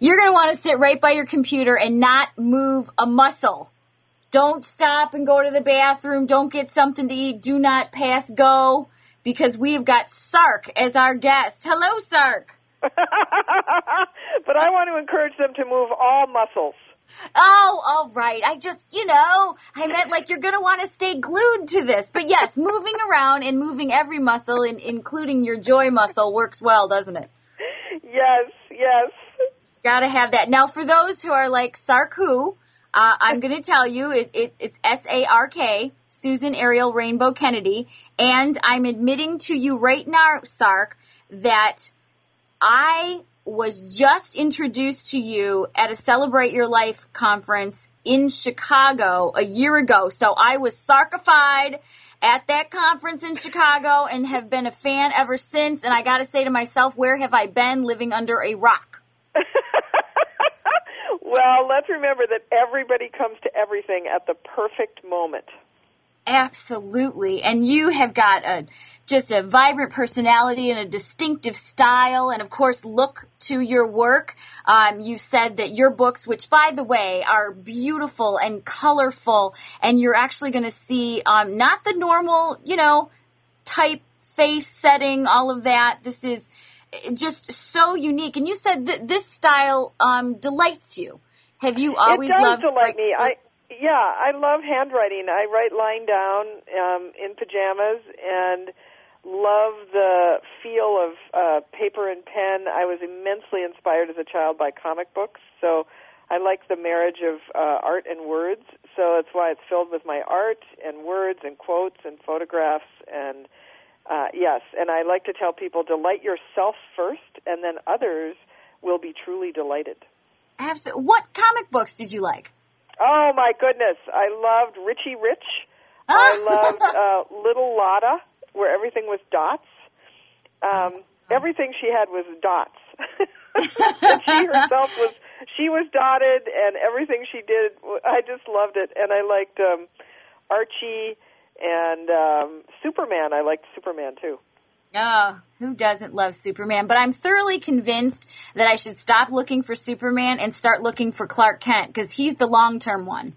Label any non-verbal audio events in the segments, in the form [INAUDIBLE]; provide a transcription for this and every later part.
You're going to want to sit right by your computer and not move a muscle. Don't stop and go to the bathroom. Don't get something to eat. Do not pass go because we've got Sark as our guest. Hello, Sark. [LAUGHS] but I want to encourage them to move all muscles. Oh, all right. I just, you know, I meant like you're going to want to stay glued to this. But yes, moving around and moving every muscle, in, including your joy muscle, works well, doesn't it? Yes, yes. Got to have that. Now, for those who are like Sark who, uh, I'm going to tell you it, it, it's S A R K, Susan Ariel Rainbow Kennedy, and I'm admitting to you right now, Sark, that I was just introduced to you at a Celebrate Your Life conference in Chicago a year ago. So I was sarkified at that conference in Chicago and have been a fan ever since. And I got to say to myself, where have I been living under a rock? Well, let's remember that everybody comes to everything at the perfect moment. Absolutely. And you have got a just a vibrant personality and a distinctive style and of course look to your work. Um, you said that your books, which by the way are beautiful and colorful and you're actually going to see um, not the normal, you know, type face setting, all of that. This is just so unique. And you said that this style um, delights you. Have you always loved? it does delight me. I yeah, I love handwriting. I write lying down um, in pajamas and love the feel of uh, paper and pen. I was immensely inspired as a child by comic books, so I like the marriage of uh, art and words. So that's why it's filled with my art and words and quotes and photographs and uh, yes. And I like to tell people delight yourself first, and then others will be truly delighted. Absolutely. What comic books did you like? Oh my goodness, I loved Richie Rich. I [LAUGHS] loved uh, Little Lotta, where everything was dots. Um, everything she had was dots. and [LAUGHS] she herself was she was dotted, and everything she did, I just loved it. And I liked um, Archie and um, Superman. I liked Superman too. Oh, who doesn't love Superman? But I'm thoroughly convinced that I should stop looking for Superman and start looking for Clark Kent because he's the long term one.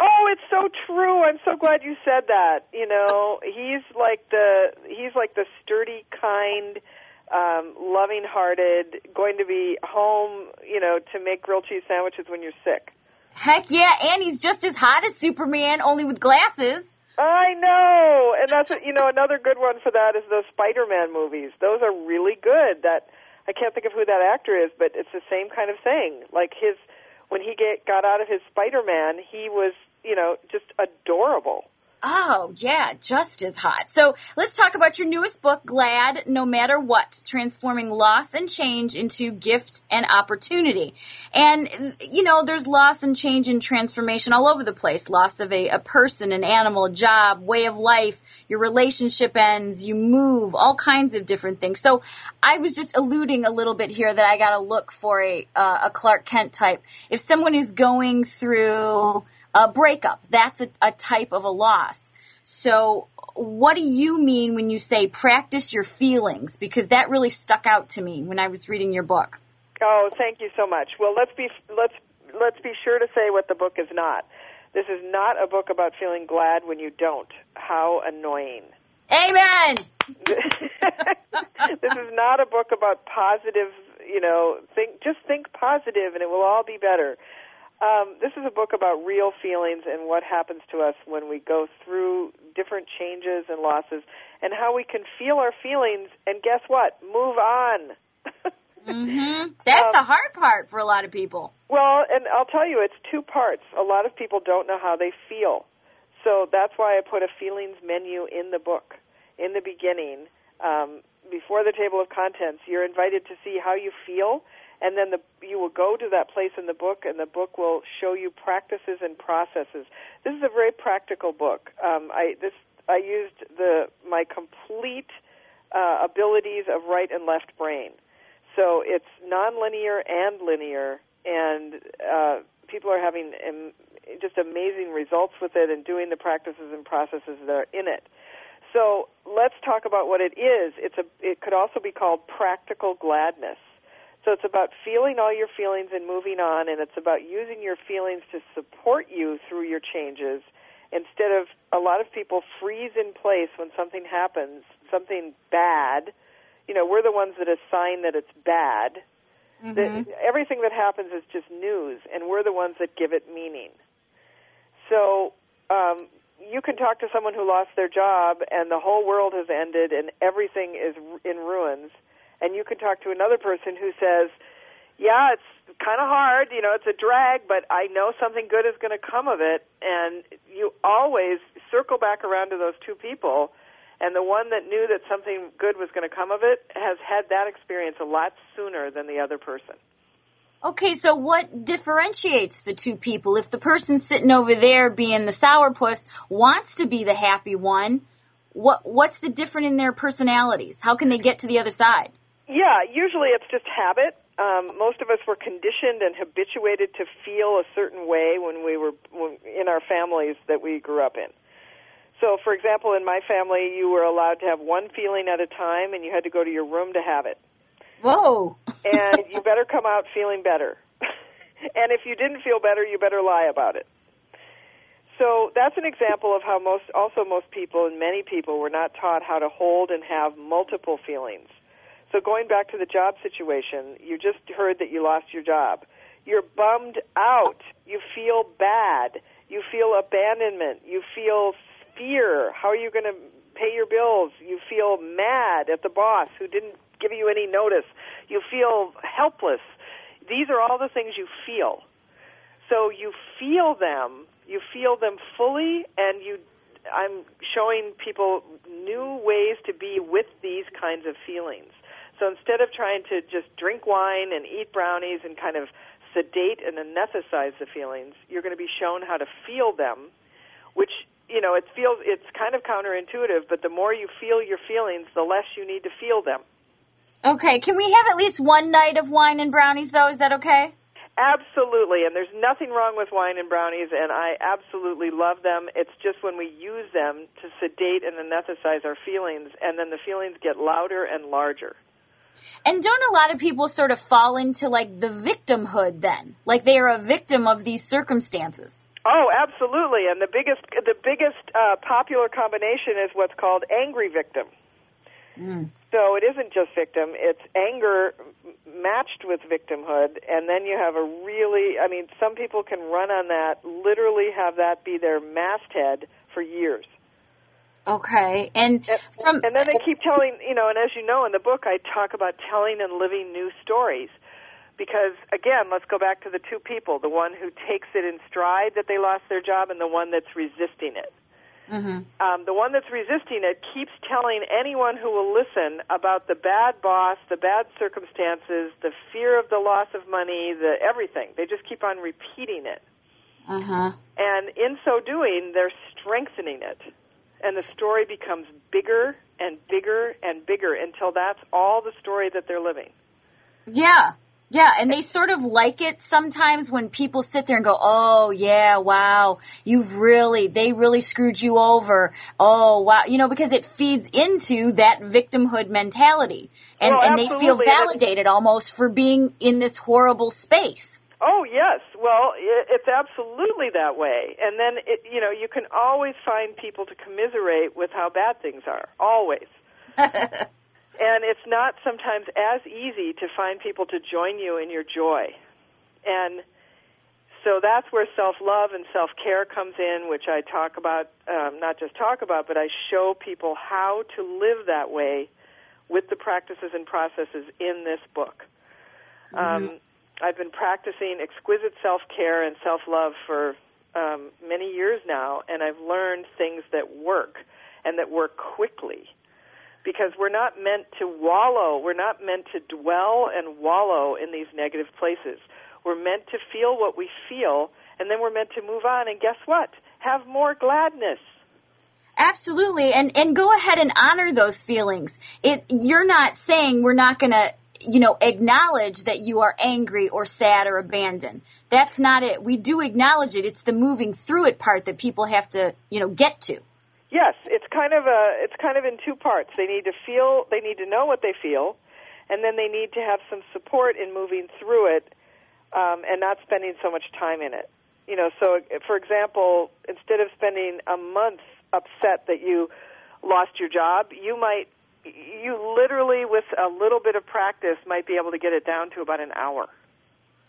Oh, it's so true. I'm so glad you said that. You know, he's like the he's like the sturdy, kind, um, loving-hearted, going to be home, you know, to make grilled cheese sandwiches when you're sick. Heck yeah, and he's just as hot as Superman, only with glasses. I know, and that's you know another good one for that is those Spider-Man movies. Those are really good. That I can't think of who that actor is, but it's the same kind of thing. Like his when he get got out of his Spider-Man, he was you know just adorable. Oh, yeah, just as hot. So let's talk about your newest book, Glad No Matter What, Transforming Loss and Change into Gift and Opportunity. And, you know, there's loss and change and transformation all over the place. Loss of a, a person, an animal, a job, way of life, your relationship ends, you move, all kinds of different things. So I was just alluding a little bit here that I gotta look for a, uh, a Clark Kent type. If someone is going through a breakup, that's a, a type of a loss. So what do you mean when you say practice your feelings? Because that really stuck out to me when I was reading your book. Oh, thank you so much. Well, let's be let's let's be sure to say what the book is not. This is not a book about feeling glad when you don't. How annoying. Amen. [LAUGHS] this is not a book about positive, you know, think just think positive and it will all be better. Um, this is a book about real feelings and what happens to us when we go through different changes and losses, and how we can feel our feelings and guess what? Move on. [LAUGHS] mm-hmm. That's um, the hard part for a lot of people. Well, and I'll tell you, it's two parts. A lot of people don't know how they feel, so that's why I put a feelings menu in the book in the beginning. Um, before the table of contents, you're invited to see how you feel and then the, you will go to that place in the book, and the book will show you practices and processes. This is a very practical book. Um, I this I used the my complete uh, abilities of right and left brain, so it's nonlinear and linear, and uh, people are having just amazing results with it and doing the practices and processes that are in it. So let's talk about what it is. It's a. It could also be called practical gladness So it's about feeling all your feelings and moving on, and it's about using your feelings to support you through your changes instead of a lot of people freeze in place when something happens, something bad. You know, we're the ones that assign that it's bad. Mm-hmm. The, everything that happens is just news, and we're the ones that give it meaning. So um, you can talk to someone who lost their job, and the whole world has ended, and everything is in ruins and you can talk to another person who says, "Yeah, it's kind of hard, you know, it's a drag, but I know something good is going to come of it." And you always circle back around to those two people, and the one that knew that something good was going to come of it has had that experience a lot sooner than the other person. Okay, so what differentiates the two people? If the person sitting over there being the sourpuss wants to be the happy one, what what's the difference in their personalities? How can they get to the other side? Yeah, usually it's just habit. Um, most of us were conditioned and habituated to feel a certain way when we were when, in our families that we grew up in. So, for example, in my family, you were allowed to have one feeling at a time, and you had to go to your room to have it. Whoa! and [LAUGHS] you better come out feeling better. [LAUGHS] and if you didn't feel better, you better lie about it. So that's an example of how most, also most people and many people were not taught how to hold and have multiple feelings. So going back to the job situation, you just heard that you lost your job. You're bummed out. You feel bad. You feel abandonment. You feel fear. How are you going to pay your bills? You feel mad at the boss who didn't give you any notice. You feel helpless. These are all the things you feel. So you feel them. You feel them fully, and you I'm showing people new ways to be with these kinds of feelings. So instead of trying to just drink wine and eat brownies and kind of sedate and anesthetize the feelings, you're going to be shown how to feel them, which you know it feels it's kind of counterintuitive, but the more you feel your feelings, the less you need to feel them. Okay, can we have at least one night of wine and brownies though? Is that okay? Absolutely, and there's nothing wrong with wine and brownies, and I absolutely love them. It's just when we use them to sedate and anesthetize our feelings, and then the feelings get louder and larger. And don't a lot of people sort of fall into like the victimhood then? Like they are a victim of these circumstances. Oh, absolutely. And the biggest the biggest uh, popular combination is what's called angry victim. Mm. So it isn't just victim; it's anger matched with victimhood, and then you have a really I mean, some people can run on that, literally have that be their masthead for years. Okay, and, and from and then they keep telling you know, and as you know in the book, I talk about telling and living new stories. Because again, let's go back to the two people: the one who takes it in stride that they lost their job, and the one that's resisting it. Mm-hmm. Um, the one that's resisting it keeps telling anyone who will listen about the bad boss, the bad circumstances, the fear of the loss of money, the everything. They just keep on repeating it. Uh-huh. And in so doing, they're strengthening it and the story becomes bigger and bigger and bigger until that's all the story that they're living. Yeah. Yeah, and they sort of like it sometimes when people sit there and go, "Oh, yeah, wow, you've really they really screwed you over." Oh, wow, you know, because it feeds into that victimhood mentality. And well, and they feel validated almost for being in this horrible space. Oh yes, well it's absolutely that way. And then it, you know you can always find people to commiserate with how bad things are. Always. [LAUGHS] and it's not sometimes as easy to find people to join you in your joy. And so that's where self-love and self-care comes in, which I talk about, um, not just talk about, but I show people how to live that way with the practices and processes in this book. Mm-hmm. Um, I've been practicing exquisite self care and self love for um, many years now, and I've learned things that work and that work quickly. Because we're not meant to wallow, we're not meant to dwell and wallow in these negative places. We're meant to feel what we feel, and then we're meant to move on. And guess what? Have more gladness. Absolutely, and and go ahead and honor those feelings. It you're not saying we're not going to you know, acknowledge that you are angry or sad or abandoned. That's not it. We do acknowledge it. It's the moving through it part that people have to, you know, get to. Yes, it's kind of a it's kind of in two parts. They need to feel they need to know what they feel and then they need to have some support in moving through it um, and not spending so much time in it. You know, so for example, instead of spending a month upset that you lost your job, you might you literally with a little bit of practice might be able to get it down to about an hour.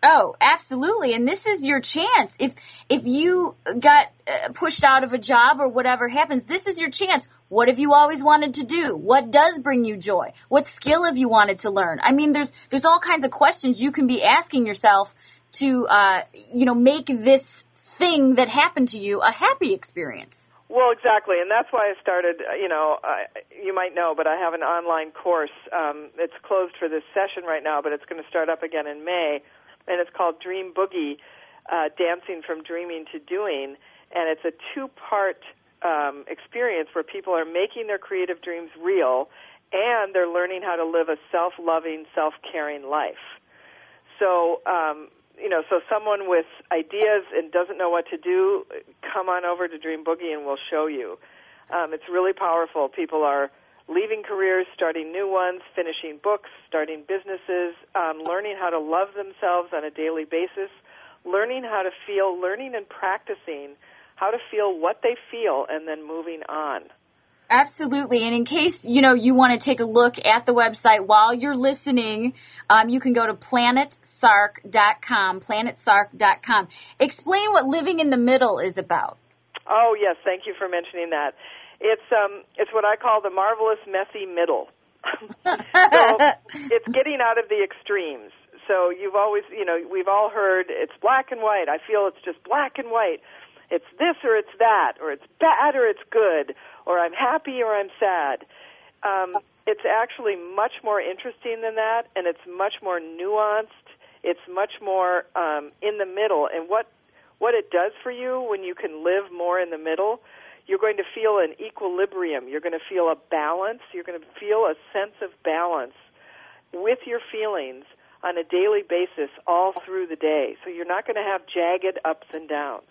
Oh, absolutely. And this is your chance. If if you got uh, pushed out of a job or whatever happens, this is your chance. What have you always wanted to do? What does bring you joy? What skill have you wanted to learn? I mean, there's there's all kinds of questions you can be asking yourself to uh, you know make this thing that happened to you a happy experience. Well, exactly, and that's why I started. Uh, you know, I, you might know, but I have an online course. Um, it's closed for this session right now, but it's going to start up again in May and it's called Dream Boogie, uh, Dancing from Dreaming to Doing, and it's a two-part um, experience where people are making their creative dreams real, and they're learning how to live a self-loving, self-caring life. So, um, you know, so someone with ideas and doesn't know what to do, come on over to Dream Boogie and we'll show you. Um, it's really powerful. People are leaving careers, starting new ones, finishing books, starting businesses, um, learning how to love themselves on a daily basis, learning how to feel, learning and practicing how to feel what they feel, and then moving on. Absolutely. And in case, you know, you want to take a look at the website while you're listening, um, you can go to planetsark.com, planetsark.com. Explain what living in the middle is about. Oh, yes. Thank you for mentioning that. It's um it's what I call the marvelous messy middle. [LAUGHS] so it's getting out of the extremes. So you've always, you know, we've all heard it's black and white. I feel it's just black and white. It's this or it's that, or it's bad or it's good, or I'm happy or I'm sad. Um, it's actually much more interesting than that, and it's much more nuanced. It's much more um, in the middle. And what what it does for you when you can live more in the middle you're going to feel an equilibrium. You're going to feel a balance. You're going to feel a sense of balance with your feelings on a daily basis all through the day. So you're not going to have jagged ups and downs.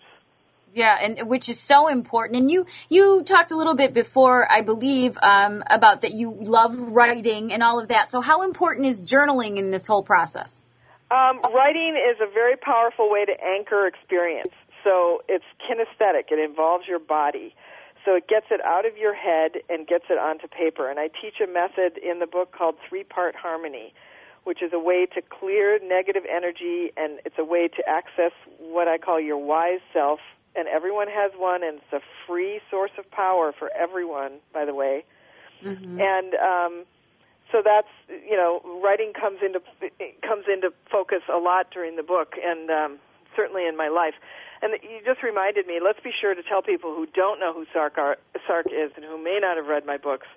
Yeah, and which is so important. And you you talked a little bit before, I believe, um, about that you love writing and all of that. So how important is journaling in this whole process? Um, writing is a very powerful way to anchor experience. So it's kinesthetic. It involves your body. So it gets it out of your head and gets it onto paper. And I teach a method in the book called three part harmony, which is a way to clear negative energy and it's a way to access what I call your wise self. And everyone has one, and it's a free source of power for everyone, by the way. Mm-hmm. And um, so that's you know, writing comes into comes into focus a lot during the book, and um, certainly in my life. And you just reminded me, let's be sure to tell people who don't know who Sark, are, Sark is and who may not have read my books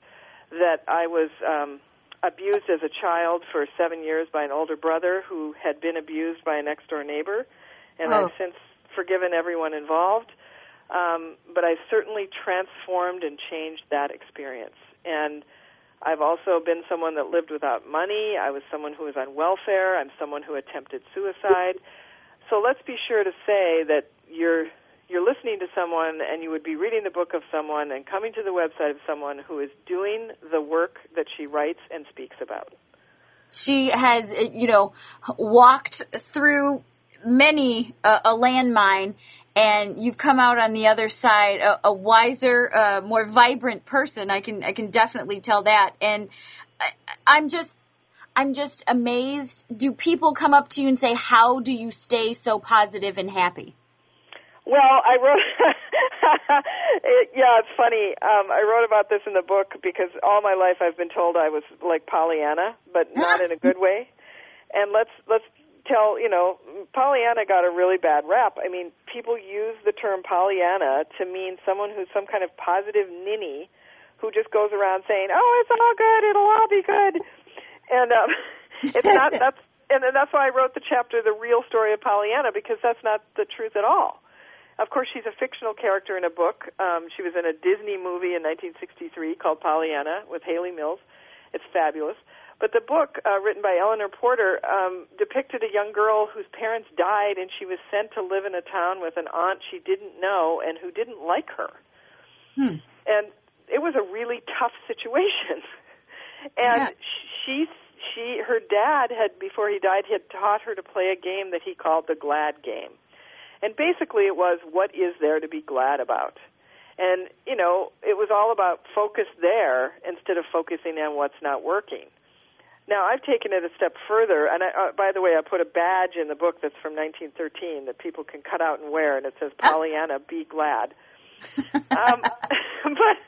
that I was um, abused as a child for seven years by an older brother who had been abused by a next door neighbor. And oh. I've since forgiven everyone involved. Um, but I've certainly transformed and changed that experience. And I've also been someone that lived without money. I was someone who was on welfare. I'm someone who attempted suicide. So let's be sure to say that you're you're listening to someone and you would be reading the book of someone and coming to the website of someone who is doing the work that she writes and speaks about. She has, you know, walked through many uh, a landmine and you've come out on the other side a, a wiser, uh, more vibrant person. I can I can definitely tell that. And I, I'm just I'm just amazed. Do people come up to you and say, "How do you stay so positive and happy?" Well, I wrote. [LAUGHS] it, yeah, it's funny. Um, I wrote about this in the book because all my life I've been told I was like Pollyanna, but not [LAUGHS] in a good way. And let's let's tell you know, Pollyanna got a really bad rap. I mean, people use the term Pollyanna to mean someone who's some kind of positive ninny who just goes around saying, "Oh, it's all good. It'll all be good." and um, [LAUGHS] it's not [LAUGHS] that's and that's why I wrote the chapter "The Real Story of Pollyanna" because that's not the truth at all. Of course, she's a fictional character in a book. Um, she was in a Disney movie in 1963 called Pollyanna with Hayley Mills. It's fabulous. But the book, uh, written by Eleanor Porter, um, depicted a young girl whose parents died, and she was sent to live in a town with an aunt she didn't know and who didn't like her. And it was a really tough situation. [LAUGHS] and yeah. she she her dad had before he died had taught her to play a game that he called the glad game and basically it was what is there to be glad about and you know it was all about focus there instead of focusing on what's not working now I've taken it a step further, and I, uh, by the way, I put a badge in the book that's from 1913 that people can cut out and wear, and it says Pollyanna, be glad. [LAUGHS] um, [LAUGHS] but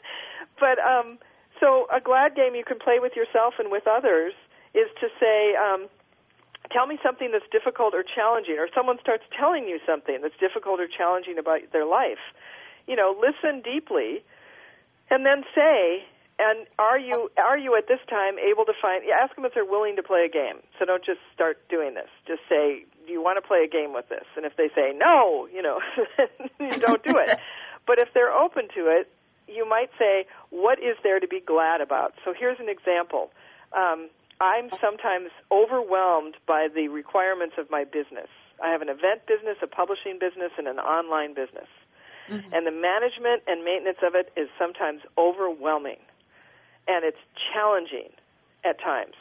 but um, so a glad game you can play with yourself and with others is to say, um, tell me something that's difficult or challenging, or someone starts telling you something that's difficult or challenging about their life. You know, listen deeply, and then say, and are you are you at this time able to find? Yeah, ask them if they're willing to play a game. So don't just start doing this. Just say, do you want to play a game with this? And if they say no, you know, [LAUGHS] don't do it. [LAUGHS] but if they're open to it, you might say, what is there to be glad about? So here's an example. Um, I'm sometimes overwhelmed by the requirements of my business. I have an event business, a publishing business, and an online business. Mm-hmm. And the management and maintenance of it is sometimes overwhelming and it's challenging at times.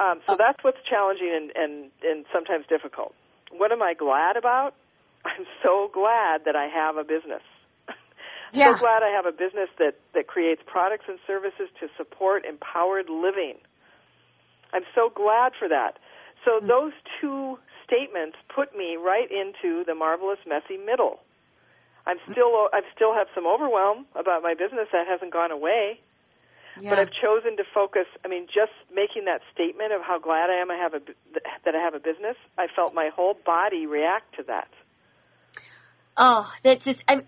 Um, so that's what's challenging and, and, and sometimes difficult. What am I glad about? [LAUGHS] I'm so glad that I have a business. [LAUGHS] Yeah. so glad I have a business that, that creates products and services to support empowered living. I'm so glad for that. So mm-hmm. those two statements put me right into the marvelous messy middle. I'm still I still have some overwhelm about my business that hasn't gone away. Yeah. But I've chosen to focus. I mean, just making that statement of how glad I am I have a that I have a business. I felt my whole body react to that. Oh, that's just. I,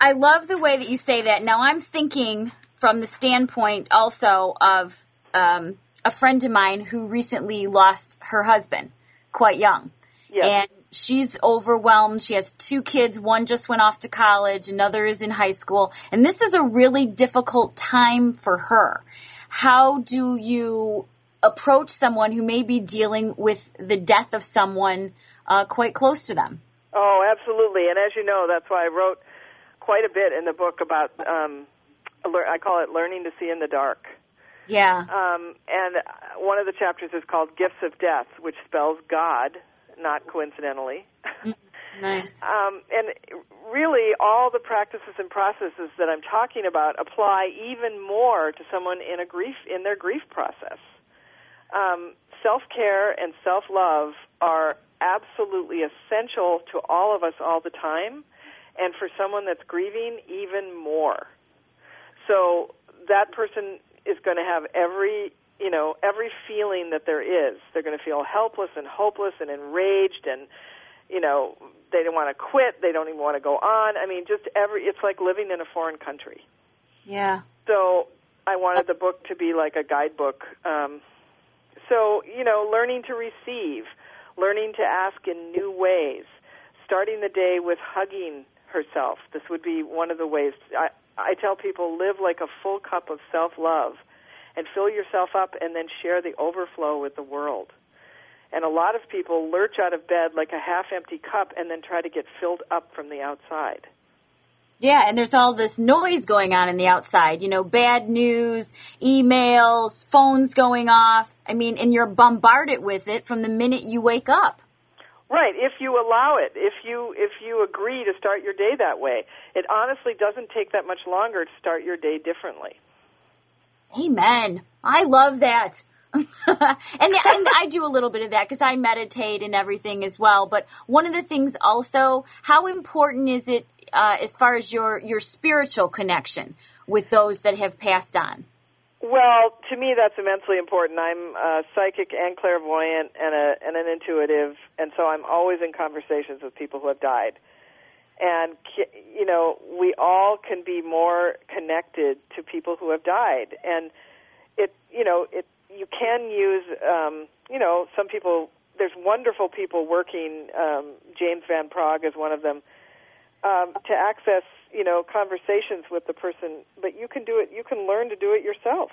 I love the way that you say that. Now I'm thinking from the standpoint also of um, a friend of mine who recently lost her husband, quite young, yes. and she's overwhelmed. She has two kids. One just went off to college. Another is in high school. And this is a really difficult time for her. How do you approach someone who may be dealing with the death of someone uh, quite close to them? Oh, absolutely. And as you know, that's why I wrote quite a bit in the book about, um, I call it learning to see in the dark. Yeah. Um, and one of the chapters is called Gifts of Death, which spells God not coincidentally. Mm-hmm. nice. [LAUGHS] Um, and really, all the practices and processes that I'm talking about apply even more to someone in a grief in their grief process. Um, self care and self love are absolutely essential to all of us all the time, and for someone that's grieving, even more. So that person is going to have every you know, every feeling that there is. They're going to feel helpless and hopeless and enraged and, you know, they don't want to quit. They don't even want to go on. I mean, just every, it's like living in a foreign country. Yeah. So I wanted the book to be like a guidebook. Um, so, you know, learning to receive, learning to ask in new ways, starting the day with hugging herself. This would be one of the ways. I, I tell people live like a full cup of self love and fill yourself up and then share the overflow with the world. And a lot of people lurch out of bed like a half empty cup and then try to get filled up from the outside. Yeah, and there's all this noise going on in the outside, you know, bad news, emails, phones going off. I mean, and you're bombarded with it from the minute you wake up. Right, if you allow it, if you if you agree to start your day that way. It honestly doesn't take that much longer to start your day differently. Amen. I love that. [LAUGHS] and, and I do a little bit of that because I meditate and everything as well. But one of the things also, how important is it uh, as far as your your spiritual connection with those that have passed on? Well, to me, that's immensely important. I'm a psychic and clairvoyant and, a, and an intuitive, and so I'm always in conversations with people who have died and you know we all can be more connected to people who have died. And it you know it you can use um you know some people there's wonderful people working um James Van Praagh is one of them um to access you know conversations with the person. But you can do it you can learn to do it yourself.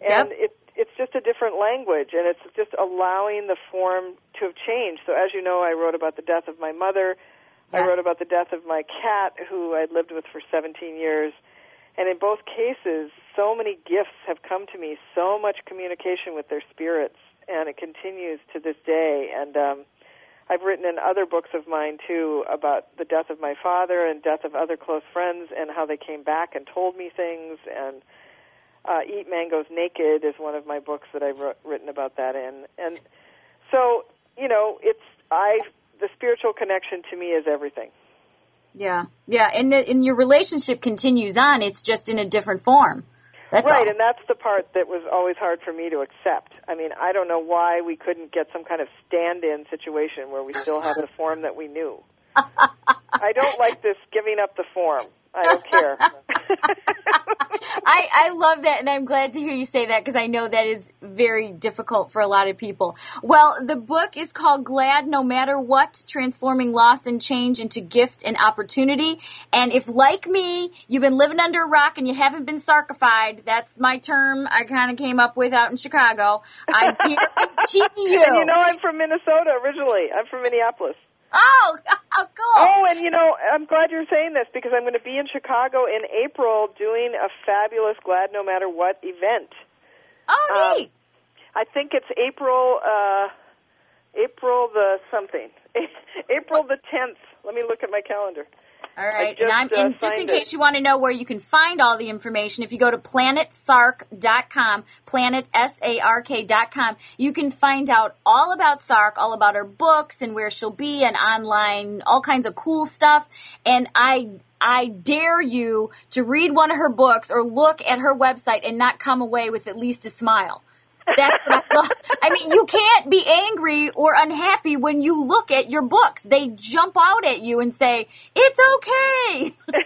And yep. it it's just a different language and it's just allowing the form to have changed. So as you know I wrote about the death of my mother Yes. I wrote about the death of my cat, who I'd lived with for 17 years, And in both cases, so many gifts have come to me, so much communication with their spirits, and it continues to this day. And um, I've written in other books of mine too about the death of my father and death of other close friends and how they came back and told me things. And uh, Eat Mangoes Naked is one of my books that I've written about that in. And so, you know, it's I the spiritual connection to me is everything. Yeah, yeah, and the, and your relationship continues on. It's just in a different form. That's right, all. and that's the part that was always hard for me to accept. I mean, I don't know why we couldn't get some kind of stand-in situation where we still have the form that we knew. [LAUGHS] I don't like this giving up the form. I don't care. [LAUGHS] I, I love that, and I'm glad to hear you say that because I know that is very difficult for a lot of people. Well, the book is called Glad No Matter What, Transforming Loss and Change into Gift and Opportunity. And if, like me, you've been living under a rock and you haven't been sarkified, that's my term I kind of came up with out in Chicago, I [LAUGHS] guarantee you. And you know I'm from Minnesota originally. I'm from Minneapolis. Oh, oh, cool. Oh, and you know, I'm glad you're saying this because I'm going to be in Chicago in April doing a fabulous Glad No Matter What event. Oh, neat. Um, I think it's April, uh, April the something. [LAUGHS] April the 10th. Let me look at my calendar. All right, just, and I'm uh, and just in it. case you want to know where you can find all the information, if you go to planetsark.com, planetsark.com, you can find out all about Sark, all about her books and where she'll be and online, all kinds of cool stuff. And I I dare you to read one of her books or look at her website and not come away with at least a smile. That's what I thought. I mean, you can't be angry or unhappy when you look at your books. They jump out at you and say, it's okay. [LAUGHS]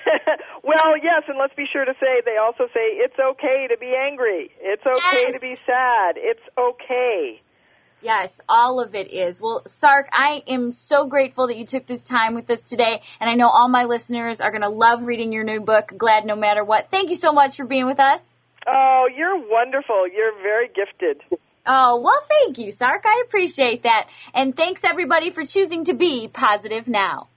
well, yes, and let's be sure to say, they also say, it's okay to be angry. It's okay Yes. to be sad. It's okay. Yes, all of it is. Well, Sark, I am so grateful that you took this time with us today, and I know all my listeners are going to love reading your new book, Glad No Matter What. Thank you so much for being with us. Oh, you're wonderful. You're very gifted. Oh, well, thank you, Sark. I appreciate that. And thanks everybody for choosing to be positive now.